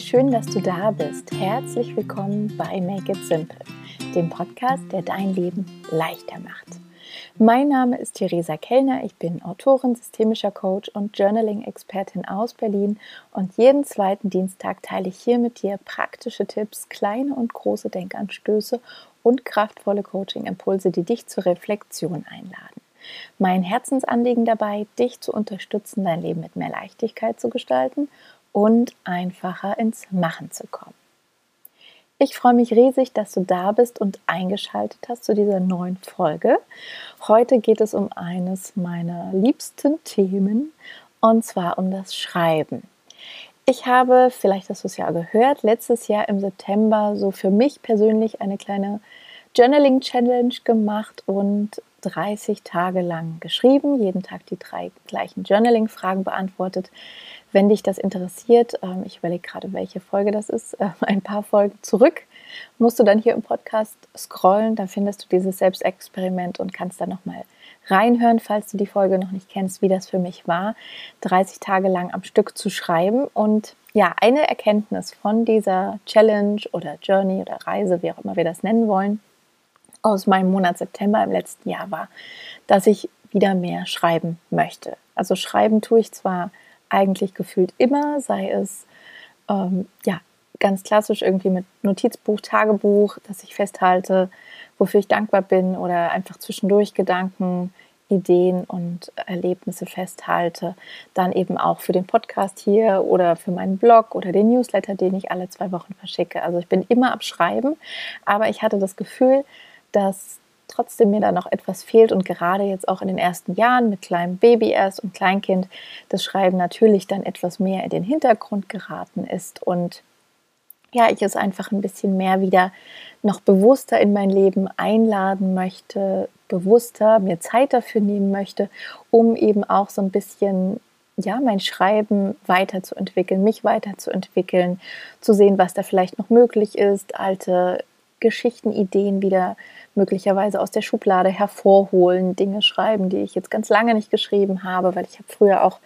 schön, dass du da bist. Herzlich willkommen bei Make It Simple, dem Podcast, der dein Leben leichter macht. Mein Name ist Theresa Kellner, ich bin Autorin, systemischer Coach und Journaling-Expertin aus Berlin und jeden zweiten Dienstag teile ich hier mit dir praktische Tipps, kleine und große Denkanstöße und kraftvolle Coaching-Impulse, die dich zur Reflexion einladen. Mein Herzensanliegen dabei, dich zu unterstützen, dein Leben mit mehr Leichtigkeit zu gestalten und einfacher ins Machen zu kommen. Ich freue mich riesig, dass du da bist und eingeschaltet hast zu dieser neuen Folge. Heute geht es um eines meiner liebsten Themen und zwar um das Schreiben. Ich habe, vielleicht hast du es ja gehört, letztes Jahr im September so für mich persönlich eine kleine Journaling Challenge gemacht und 30 Tage lang geschrieben, jeden Tag die drei gleichen Journaling-Fragen beantwortet. Wenn dich das interessiert, ähm, ich überlege gerade, welche Folge das ist, äh, ein paar Folgen zurück, musst du dann hier im Podcast scrollen, da findest du dieses Selbstexperiment und kannst dann nochmal reinhören, falls du die Folge noch nicht kennst, wie das für mich war, 30 Tage lang am Stück zu schreiben. Und ja, eine Erkenntnis von dieser Challenge oder Journey oder Reise, wie auch immer wir das nennen wollen, aus meinem Monat September im letzten Jahr war, dass ich wieder mehr schreiben möchte. Also schreiben tue ich zwar eigentlich gefühlt immer, sei es ähm, ja ganz klassisch irgendwie mit Notizbuch, Tagebuch, dass ich festhalte, wofür ich dankbar bin oder einfach zwischendurch Gedanken, Ideen und Erlebnisse festhalte. Dann eben auch für den Podcast hier oder für meinen Blog oder den Newsletter, den ich alle zwei Wochen verschicke. Also ich bin immer am Schreiben, aber ich hatte das Gefühl, dass trotzdem mir da noch etwas fehlt und gerade jetzt auch in den ersten Jahren mit kleinem Baby erst und Kleinkind das Schreiben natürlich dann etwas mehr in den Hintergrund geraten ist und ja, ich es einfach ein bisschen mehr wieder noch bewusster in mein Leben einladen möchte, bewusster mir Zeit dafür nehmen möchte, um eben auch so ein bisschen ja, mein Schreiben weiterzuentwickeln, mich weiterzuentwickeln, zu sehen, was da vielleicht noch möglich ist, alte Geschichtenideen wieder möglicherweise aus der Schublade hervorholen, Dinge schreiben, die ich jetzt ganz lange nicht geschrieben habe, weil ich habe früher auch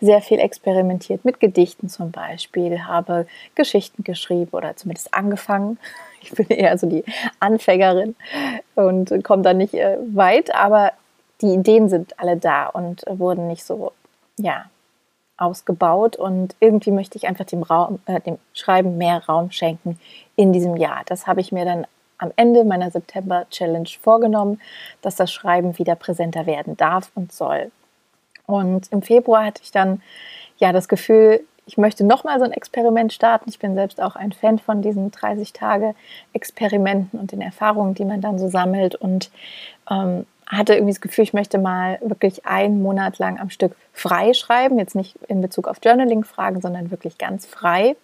sehr viel experimentiert mit Gedichten zum Beispiel, habe Geschichten geschrieben oder zumindest angefangen. Ich bin eher so die Anfängerin und komme da nicht äh, weit, aber die Ideen sind alle da und wurden nicht so, ja, ausgebaut und irgendwie möchte ich einfach dem, Raum, äh, dem Schreiben mehr Raum schenken in diesem Jahr. Das habe ich mir dann am Ende meiner September-Challenge vorgenommen, dass das Schreiben wieder präsenter werden darf und soll. Und im Februar hatte ich dann ja das Gefühl, ich möchte nochmal so ein Experiment starten. Ich bin selbst auch ein Fan von diesen 30-Tage-Experimenten und den Erfahrungen, die man dann so sammelt. Und ähm, hatte irgendwie das Gefühl, ich möchte mal wirklich einen Monat lang am Stück frei schreiben. Jetzt nicht in Bezug auf Journaling-Fragen, sondern wirklich ganz frei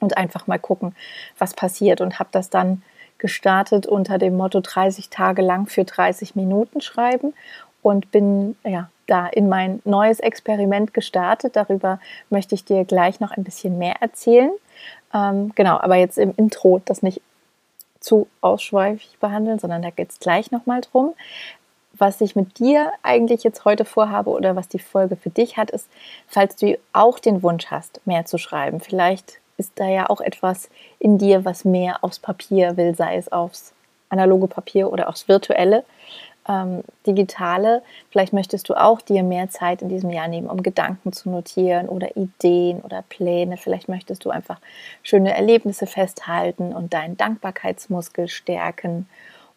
und einfach mal gucken, was passiert. Und habe das dann gestartet unter dem Motto 30 Tage lang für 30 Minuten schreiben und bin ja da in mein neues Experiment gestartet. Darüber möchte ich dir gleich noch ein bisschen mehr erzählen. Ähm, genau, aber jetzt im Intro das nicht zu ausschweifig behandeln, sondern da geht es gleich nochmal drum. Was ich mit dir eigentlich jetzt heute vorhabe oder was die Folge für dich hat, ist, falls du auch den Wunsch hast, mehr zu schreiben, vielleicht ist da ja auch etwas in dir, was mehr aufs Papier will, sei es aufs analoge Papier oder aufs virtuelle, ähm, digitale. Vielleicht möchtest du auch dir mehr Zeit in diesem Jahr nehmen, um Gedanken zu notieren oder Ideen oder Pläne. Vielleicht möchtest du einfach schöne Erlebnisse festhalten und deinen Dankbarkeitsmuskel stärken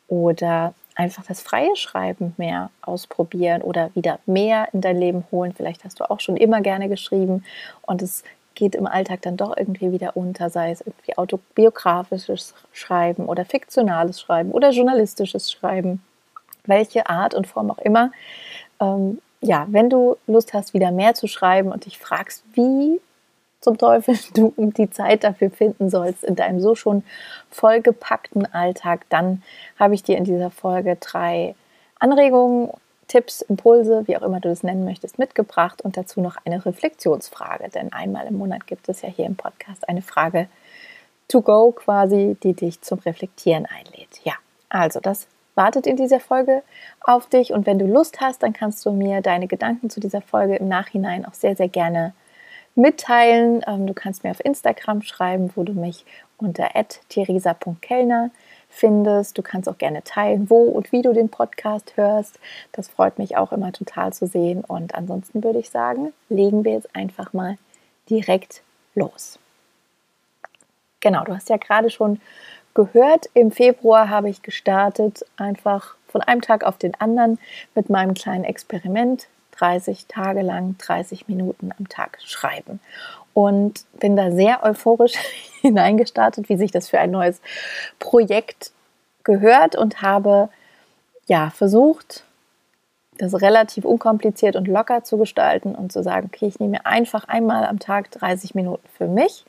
oder einfach das freie Schreiben mehr ausprobieren oder wieder mehr in dein Leben holen. Vielleicht hast du auch schon immer gerne geschrieben und es geht im Alltag dann doch irgendwie wieder unter, sei es irgendwie autobiografisches Schreiben oder fiktionales Schreiben oder journalistisches Schreiben, welche Art und Form auch immer. Ähm, ja, wenn du Lust hast, wieder mehr zu schreiben und dich fragst, wie zum Teufel du die Zeit dafür finden sollst in deinem so schon vollgepackten Alltag, dann habe ich dir in dieser Folge drei Anregungen, Tipps, Impulse, wie auch immer du das nennen möchtest, mitgebracht und dazu noch eine Reflexionsfrage. Denn einmal im Monat gibt es ja hier im Podcast eine Frage to go quasi, die dich zum Reflektieren einlädt. Ja, also das wartet in dieser Folge auf dich und wenn du Lust hast, dann kannst du mir deine Gedanken zu dieser Folge im Nachhinein auch sehr, sehr gerne mitteilen. Ähm, du kannst mir auf Instagram schreiben, wo du mich unter theresa.kellner findest. Du kannst auch gerne teilen, wo und wie du den Podcast hörst. Das freut mich auch immer total zu sehen. Und ansonsten würde ich sagen, legen wir jetzt einfach mal direkt los. Genau, du hast ja gerade schon gehört, im Februar habe ich gestartet, einfach von einem Tag auf den anderen mit meinem kleinen Experiment. 30 Tage lang, 30 Minuten am Tag schreiben. Und bin da sehr euphorisch hineingestartet, wie sich das für ein neues Projekt gehört und habe ja versucht, das relativ unkompliziert und locker zu gestalten und zu sagen, okay, ich nehme einfach einmal am Tag 30 Minuten für mich,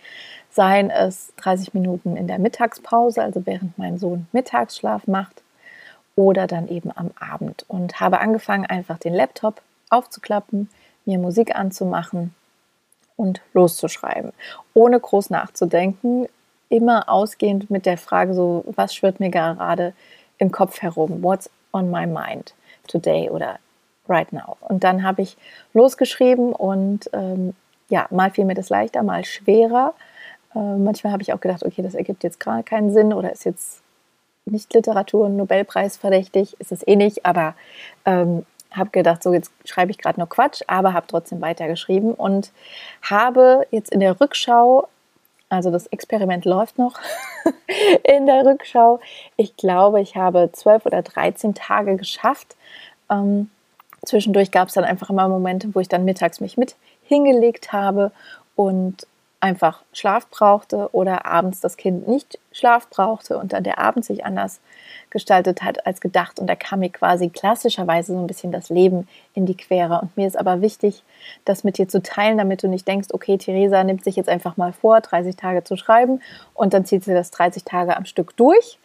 seien es 30 Minuten in der Mittagspause, also während mein Sohn Mittagsschlaf macht, oder dann eben am Abend. Und habe angefangen, einfach den Laptop aufzuklappen, mir Musik anzumachen und loszuschreiben, ohne groß nachzudenken, immer ausgehend mit der Frage so, was schwirrt mir gerade im Kopf herum? What's on my mind today oder right now? Und dann habe ich losgeschrieben und ähm, ja, mal fiel mir das leichter, mal schwerer. Äh, manchmal habe ich auch gedacht, okay, das ergibt jetzt gerade keinen Sinn oder ist jetzt nicht Literatur Nobelpreis verdächtig, ist es eh nicht, aber ähm, habe gedacht, so jetzt schreibe ich gerade nur Quatsch, aber habe trotzdem weitergeschrieben und habe jetzt in der Rückschau also das Experiment läuft noch in der Rückschau. Ich glaube, ich habe zwölf oder dreizehn Tage geschafft. Ähm, zwischendurch gab es dann einfach immer Momente, wo ich dann mittags mich mit hingelegt habe und einfach Schlaf brauchte oder abends das Kind nicht Schlaf brauchte und dann der Abend sich anders gestaltet hat als gedacht. Und da kam mir quasi klassischerweise so ein bisschen das Leben in die Quere. Und mir ist aber wichtig, das mit dir zu teilen, damit du nicht denkst, okay, Theresa nimmt sich jetzt einfach mal vor, 30 Tage zu schreiben und dann zieht sie das 30 Tage am Stück durch.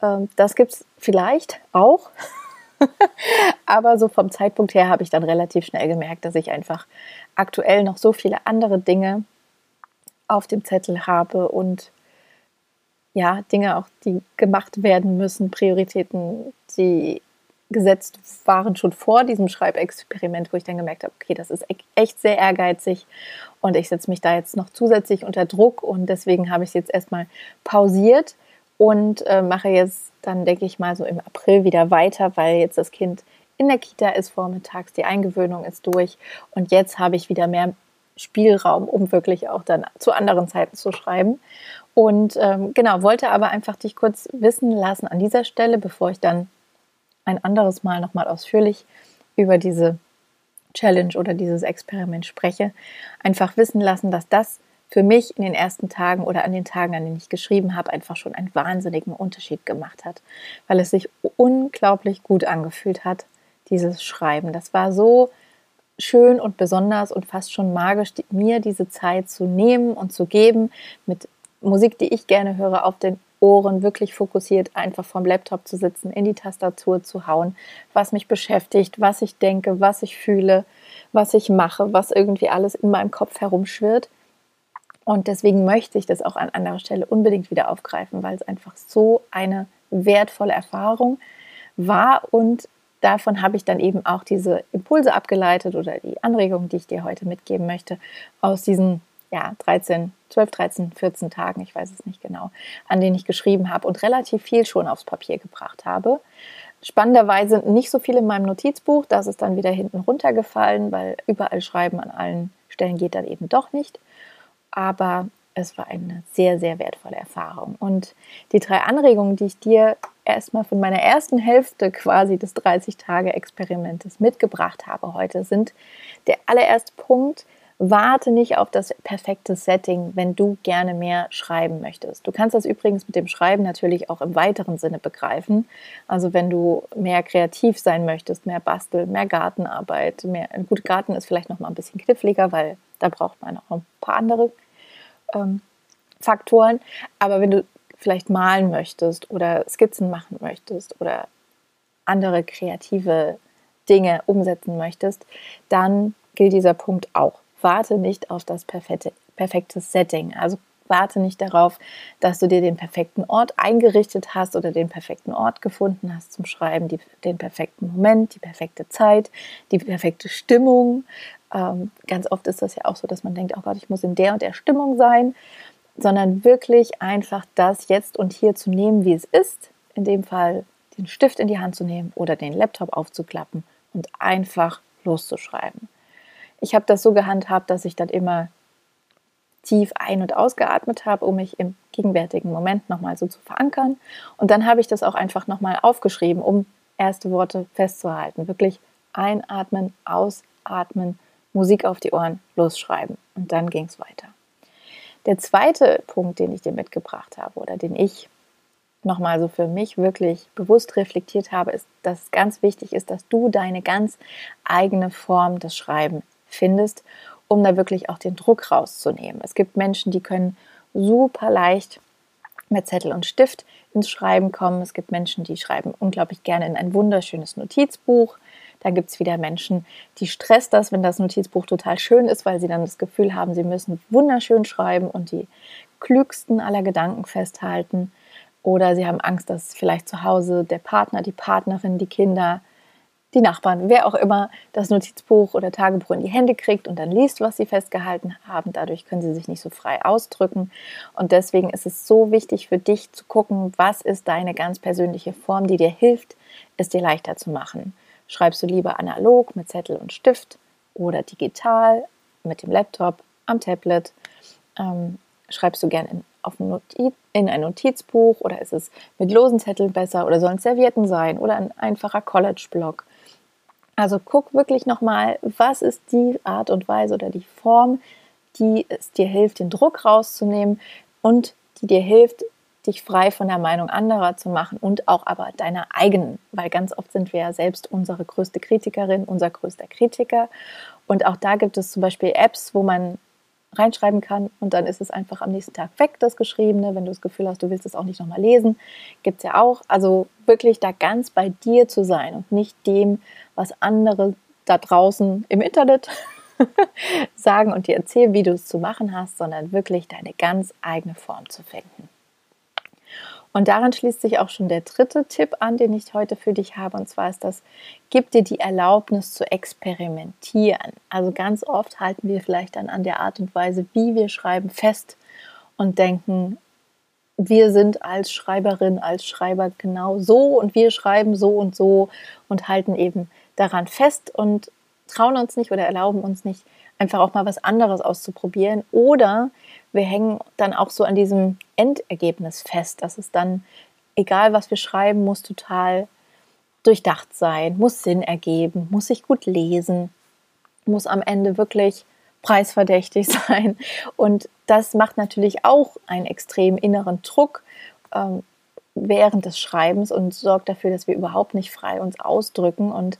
Ähm, das gibt es vielleicht auch. aber so vom Zeitpunkt her habe ich dann relativ schnell gemerkt, dass ich einfach aktuell noch so viele andere Dinge auf dem Zettel habe und ja, Dinge auch, die gemacht werden müssen, Prioritäten, die gesetzt waren schon vor diesem Schreibexperiment, wo ich dann gemerkt habe, okay, das ist e-, echt sehr ehrgeizig und ich setze mich da jetzt noch zusätzlich unter Druck und deswegen habe ich es jetzt erstmal pausiert und äh, mache jetzt dann, denke ich mal, so im April wieder weiter, weil jetzt das Kind in der Kita ist vormittags, die Eingewöhnung ist durch und jetzt habe ich wieder mehr Spielraum, um wirklich auch dann zu anderen Zeiten zu schreiben. Und ähm, genau, wollte aber einfach dich kurz wissen lassen an dieser Stelle, bevor ich dann ein anderes Mal nochmal ausführlich über diese Challenge oder dieses Experiment spreche, einfach wissen lassen, dass das für mich in den ersten Tagen oder an den Tagen, an denen ich geschrieben habe, einfach schon einen wahnsinnigen Unterschied gemacht hat, weil es sich unglaublich gut angefühlt hat, dieses Schreiben. Das war so schön und besonders und fast schon magisch, mir diese Zeit zu nehmen und zu geben, mit Musik, die ich gerne höre, auf den Ohren wirklich fokussiert einfach vom Laptop zu sitzen, in die Tastatur zu hauen, was mich beschäftigt, was ich denke, was ich fühle, was ich mache, was irgendwie alles in meinem Kopf herumschwirrt. Und deswegen möchte ich das auch an anderer Stelle unbedingt wieder aufgreifen, weil es einfach so eine wertvolle Erfahrung war und davon habe ich dann eben auch diese Impulse abgeleitet oder die Anregungen, die ich dir heute mitgeben möchte, aus diesen ja, 13, 12, 13, 14 Tagen, ich weiß es nicht genau, an denen ich geschrieben habe und relativ viel schon aufs Papier gebracht habe. Spannenderweise nicht so viel in meinem Notizbuch, das ist dann wieder hinten runtergefallen, weil überall schreiben an allen Stellen geht dann eben doch nicht. Aber es war eine sehr, sehr wertvolle Erfahrung. Und die drei Anregungen, die ich dir erstmal von meiner ersten Hälfte quasi des 30-Tage-Experimentes mitgebracht habe heute, sind der allererste Punkt, warte nicht auf das perfekte Setting, wenn du gerne mehr schreiben möchtest. Du kannst das übrigens mit dem Schreiben natürlich auch im weiteren Sinne begreifen. Also wenn du mehr kreativ sein möchtest, mehr basteln, mehr Gartenarbeit, mehr, gut, Garten ist vielleicht noch mal ein bisschen kniffliger, weil da braucht man auch ein paar andere ähm, Faktoren. Aber wenn du vielleicht malen möchtest oder Skizzen machen möchtest oder andere kreative Dinge umsetzen möchtest, dann gilt dieser Punkt auch. Warte nicht auf das perfekte, perfekte Setting. Also warte nicht darauf, dass du dir den perfekten Ort eingerichtet hast oder den perfekten Ort gefunden hast zum Schreiben, die, den perfekten Moment, die perfekte Zeit, die perfekte Stimmung, Ähm, ganz oft ist das ja auch so, dass man denkt, oh Gott, ich muss in der und der Stimmung sein, sondern wirklich einfach das jetzt und hier zu nehmen, wie es ist. In dem Fall den Stift in die Hand zu nehmen oder den Laptop aufzuklappen und einfach loszuschreiben. Ich habe das so gehandhabt, dass ich dann immer tief ein- und ausgeatmet habe, um mich im gegenwärtigen Moment nochmal so zu verankern. Und dann habe ich das auch einfach nochmal aufgeschrieben, um erste Worte festzuhalten. Wirklich einatmen, ausatmen, Musik auf die Ohren, losschreiben. Und dann ging es weiter. Der zweite Punkt, den ich dir mitgebracht habe oder den ich nochmal so für mich wirklich bewusst reflektiert habe, ist, dass es ganz wichtig ist, dass du deine ganz eigene Form des Schreibens findest, um da wirklich auch den Druck rauszunehmen. Es gibt Menschen, die können super leicht mit Zettel und Stift ins Schreiben kommen. Es gibt Menschen, die schreiben unglaublich gerne in ein wunderschönes Notizbuch. Dann gibt es wieder Menschen, die stresst das, wenn das Notizbuch total schön ist, weil sie dann das Gefühl haben, sie müssen wunderschön schreiben und die klügsten aller Gedanken festhalten. Oder sie haben Angst, dass vielleicht zu Hause der Partner, die Partnerin, die Kinder, die Nachbarn, wer auch immer das Notizbuch oder Tagebuch in die Hände kriegt und dann liest, was sie festgehalten haben. Dadurch können sie sich nicht so frei ausdrücken. Und deswegen ist es so wichtig für dich zu gucken, was ist deine ganz persönliche Form, die dir hilft, es dir leichter zu machen. Schreibst du lieber analog mit Zettel und Stift oder digital mit dem Laptop, am Tablet? Ähm, schreibst du gerne in auf ein in ein Notizbuch oder ist es mit losen Zetteln besser oder sollen es Servietten sein oder ein einfacher College-Block? Also guck wirklich nochmal, was ist die Art und Weise oder die Form, die es dir hilft, den Druck rauszunehmen und die dir hilft, dich frei von der Meinung anderer zu machen und auch aber deiner eigenen, weil ganz oft sind wir ja selbst unsere größte Kritikerin, unser größter Kritiker. Und auch da gibt es zum Beispiel Apps, wo man reinschreiben kann und dann ist es einfach am nächsten Tag weg, das Geschriebene. Wenn du das Gefühl hast, du willst es auch nicht nochmal lesen, gibt es ja auch. Also wirklich da ganz bei dir zu sein und nicht dem, was andere da draußen im Internet sagen und dir erzählen, wie du es zu machen hast, sondern wirklich deine ganz eigene Form zu finden. Und daran schließt sich auch schon der dritte Tipp an, den ich heute für dich habe. Und zwar ist das, gib dir die Erlaubnis zu experimentieren. Also ganz oft halten wir vielleicht dann an der Art und Weise, wie wir schreiben, fest und denken, wir sind als Schreiberin, als Schreiber genau so und wir schreiben so und so und halten eben daran fest und trauen uns nicht oder erlauben uns nicht, einfach auch mal was anderes auszuprobieren. Oder wir hängen dann auch so an diesem Endergebnis fest, dass es dann, egal was wir schreiben, muss total durchdacht sein, muss Sinn ergeben, muss sich gut lesen, muss am Ende wirklich preisverdächtig sein. Und das macht natürlich auch einen extrem inneren Druck ähm, während des Schreibens und sorgt dafür, dass wir überhaupt nicht frei uns ausdrücken. Und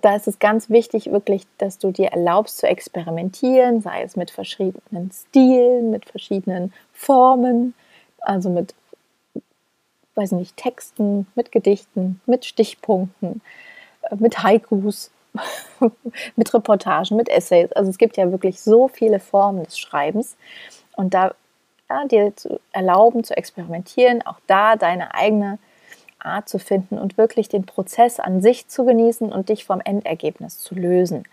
da ist es ganz wichtig, wirklich, dass du dir erlaubst zu experimentieren, sei es mit verschiedenen Stilen, mit verschiedenen Formen, also mit, weiß nicht, Texten, mit Gedichten, mit Stichpunkten, äh, mit Haikus, mit Reportagen, mit Essays. Also es gibt ja wirklich so viele Formen des Schreibens und da ja, dir zu erlauben zu experimentieren, auch da deine eigene Art zu finden und wirklich den Prozess an sich zu genießen und dich vom Endergebnis zu lösen.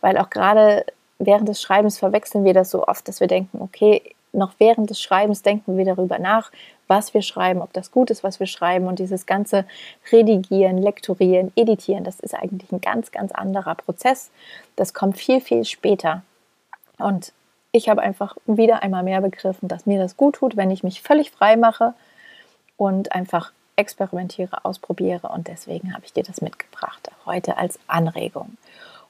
Weil auch gerade während des Schreibens verwechseln wir das so oft, dass wir denken, okay, noch während des Schreibens denken wir darüber nach, was wir schreiben, ob das gut ist, was wir schreiben. Und dieses ganze Redigieren, Lektorieren, Editieren, das ist eigentlich ein ganz, ganz anderer Prozess. Das kommt viel, viel später. Und ich habe einfach wieder einmal mehr begriffen, dass mir das gut tut, wenn ich mich völlig frei mache und einfach experimentiere, ausprobiere und deswegen habe ich dir das mitgebracht, heute als Anregung.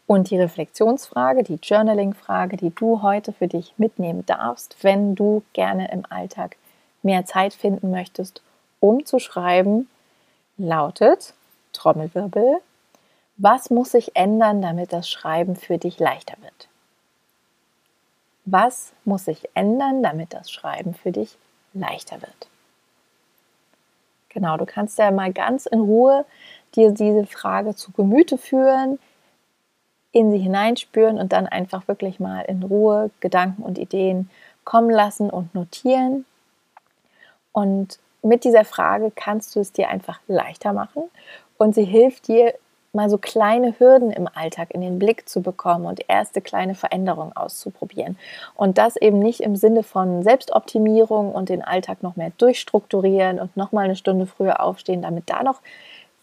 Und die Reflexionsfrage, die Journaling-Frage, die du heute für dich mitnehmen darfst, wenn du gerne im Alltag mehr Zeit finden möchtest, um zu schreiben, lautet Trommelwirbel, was muss sich ändern, damit das Schreiben für dich leichter wird? Was muss sich ändern, damit das Schreiben für dich leichter wird? Genau, du kannst ja mal ganz in Ruhe dir diese Frage zu Gemüte führen, in sie hineinspüren und dann einfach wirklich mal in Ruhe Gedanken und Ideen kommen lassen und notieren. Und mit dieser Frage kannst du es dir einfach leichter machen und sie hilft dir mal so kleine Hürden im Alltag in den Blick zu bekommen und erste kleine Veränderungen auszuprobieren. Und das eben nicht im Sinne von Selbstoptimierung und den Alltag noch mehr durchstrukturieren und noch mal eine Stunde früher aufstehen, damit da noch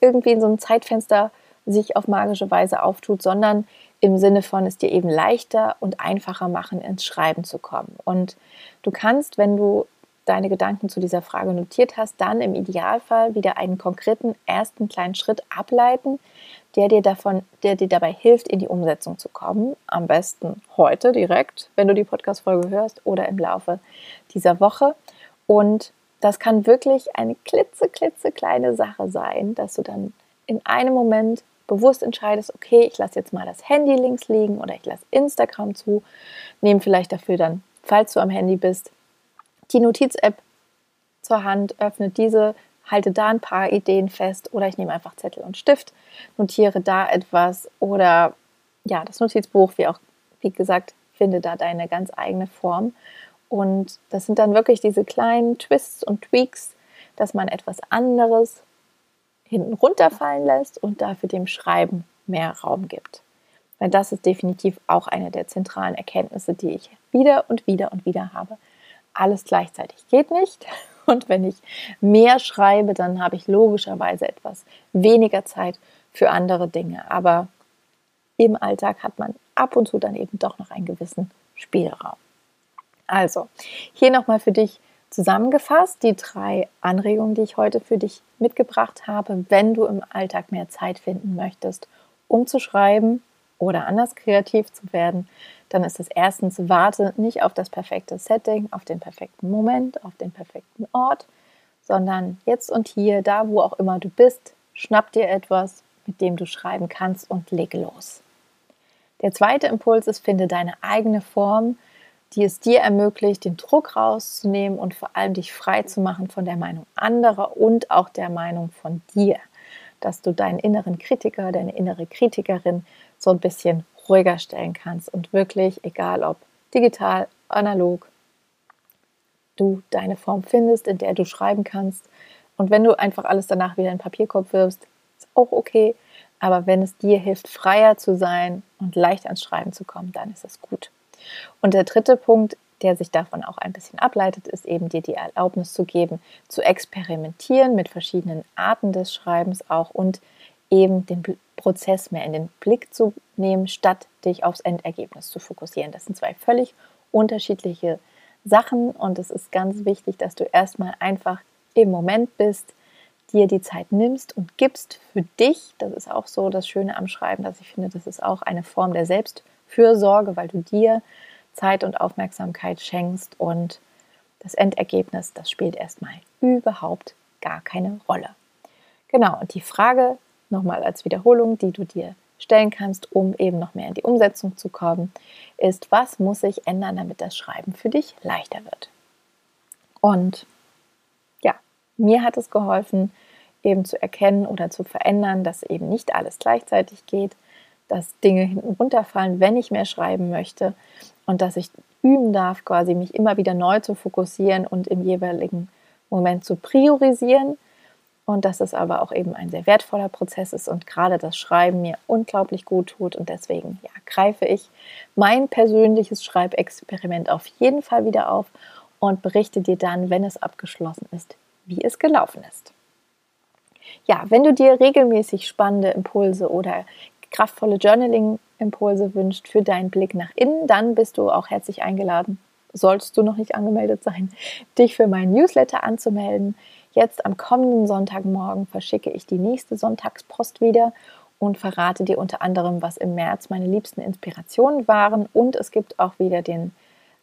irgendwie in so einem Zeitfenster sich auf magische Weise auftut, sondern im Sinne von es dir eben leichter und einfacher machen, ins Schreiben zu kommen. Und du kannst, wenn du deine Gedanken zu dieser Frage notiert hast, dann im Idealfall wieder einen konkreten ersten kleinen Schritt ableiten, der dir davon, der dir dabei hilft, in die Umsetzung zu kommen. Am besten heute direkt, wenn du die Podcast-Folge hörst, oder im Laufe dieser Woche. Und das kann wirklich eine klitze, klitze kleine Sache sein, dass du dann in einem Moment bewusst entscheidest, okay, ich lasse jetzt mal das Handy links liegen oder ich lasse Instagram zu, nehme vielleicht dafür dann, falls du am Handy bist, die Notiz-App zur Hand, öffne diese, halte da ein paar Ideen fest oder ich nehme einfach Zettel und Stift, notiere da etwas oder ja, das Notizbuch, wie auch, wie gesagt, finde da deine ganz eigene Form. Und das sind dann wirklich diese kleinen Twists und Tweaks, dass man etwas anderes hinten runterfallen lässt und dafür dem Schreiben mehr Raum gibt. Weil das ist definitiv auch eine der zentralen Erkenntnisse, die ich wieder und wieder und wieder habe. Alles gleichzeitig geht nicht. Und wenn ich mehr schreibe, dann habe ich logischerweise etwas weniger Zeit für andere Dinge. Aber im Alltag hat man ab und zu dann eben doch noch einen gewissen Spielraum. Also, hier nochmal für dich Zusammengefasst die drei Anregungen, die ich heute für dich mitgebracht habe, wenn du im Alltag mehr Zeit finden möchtest, um zu schreiben oder anders kreativ zu werden, dann ist es erstens, warte nicht auf das perfekte Setting, auf den perfekten Moment, auf den perfekten Ort, sondern jetzt und hier, da wo auch immer du bist, schnapp dir etwas, mit dem du schreiben kannst und leg los. Der zweite Impuls ist, finde deine eigene Form, die es dir ermöglicht, den Druck rauszunehmen und vor allem dich frei zu machen von der Meinung anderer und auch der Meinung von dir. Dass du deinen inneren Kritiker, deine innere Kritikerin so ein bisschen ruhiger stellen kannst und wirklich, egal ob digital, analog, du deine Form findest, in der du schreiben kannst. Und wenn du einfach alles danach wieder in den Papierkorb wirfst, ist auch okay. Aber wenn es dir hilft, freier zu sein und leicht ans Schreiben zu kommen, dann ist es gut. Und der dritte Punkt, der sich davon auch ein bisschen ableitet, ist eben dir die Erlaubnis zu geben, zu experimentieren mit verschiedenen Arten des Schreibens auch und eben den Prozess mehr in den Blick zu nehmen, statt dich aufs Endergebnis zu fokussieren. Das sind zwei völlig unterschiedliche Sachen und es ist ganz wichtig, dass du erstmal einfach im Moment bist, dir die Zeit nimmst und gibst für dich. Das ist auch so das Schöne am Schreiben, dass ich finde, das ist auch eine Form der Selbstfürsorge Fürsorge, weil du dir Zeit und Aufmerksamkeit schenkst und das Endergebnis, das spielt erstmal überhaupt gar keine Rolle. Genau, und die Frage nochmal als Wiederholung, die du dir stellen kannst, um eben noch mehr in die Umsetzung zu kommen, ist, was muss sich ändern, damit das Schreiben für dich leichter wird? Und ja, mir hat es geholfen, eben zu erkennen oder zu verändern, dass eben nicht alles gleichzeitig geht, dass Dinge hinten runterfallen, wenn ich mehr schreiben möchte und dass ich üben darf, quasi mich immer wieder neu zu fokussieren und im jeweiligen Moment zu priorisieren und dass es aber auch eben ein sehr wertvoller Prozess ist und gerade das Schreiben mir unglaublich gut tut und deswegen ja, greife ich mein persönliches Schreibexperiment auf jeden Fall wieder auf und berichte dir dann, wenn es abgeschlossen ist, wie es gelaufen ist. Ja, wenn du dir regelmäßig spannende Impulse oder kraftvolle Journaling-Impulse wünscht für deinen Blick nach innen, dann bist du auch herzlich eingeladen, solltest du noch nicht angemeldet sein, dich für meinen Newsletter anzumelden. Jetzt am kommenden Sonntagmorgen verschicke ich die nächste Sonntagspost wieder und verrate dir unter anderem, was im März meine liebsten Inspirationen waren. Und es gibt auch wieder den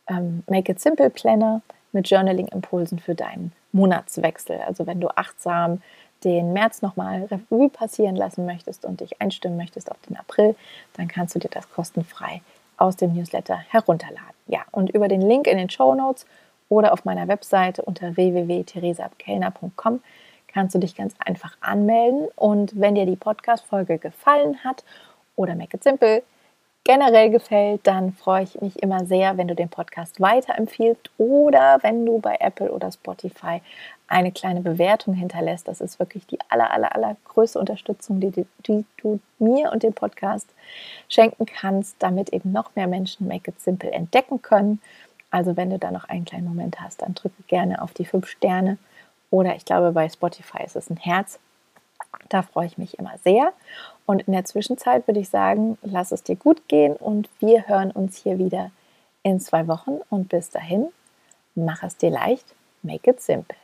ähm, Make It Simple Planner mit Journaling-Impulsen für deinen Monatswechsel. Also wenn du achtsam den März nochmal Revue passieren lassen möchtest und dich einstimmen möchtest auf den April, dann kannst du dir das kostenfrei aus dem Newsletter herunterladen. Ja, und über den Link in den Show Notes oder auf meiner Webseite unter www.theresabkellner.com kannst du dich ganz einfach anmelden. Und wenn dir die Podcast-Folge gefallen hat oder Make It Simple generell gefällt, dann freue ich mich immer sehr, wenn du den Podcast weiterempfiehlst oder wenn du bei Apple oder Spotify eine kleine Bewertung hinterlässt. Das ist wirklich die aller, aller, aller größte Unterstützung, die, die, die du mir und dem Podcast schenken kannst, damit eben noch mehr Menschen Make It Simple entdecken können. Also wenn du da noch einen kleinen Moment hast, dann drücke gerne auf die fünf Sterne oder ich glaube bei Spotify ist es ein Herz. Da freue ich mich immer sehr. Und in der Zwischenzeit würde ich sagen, lass es dir gut gehen und wir hören uns hier wieder in zwei Wochen. Und bis dahin, mach es dir leicht, make it simple.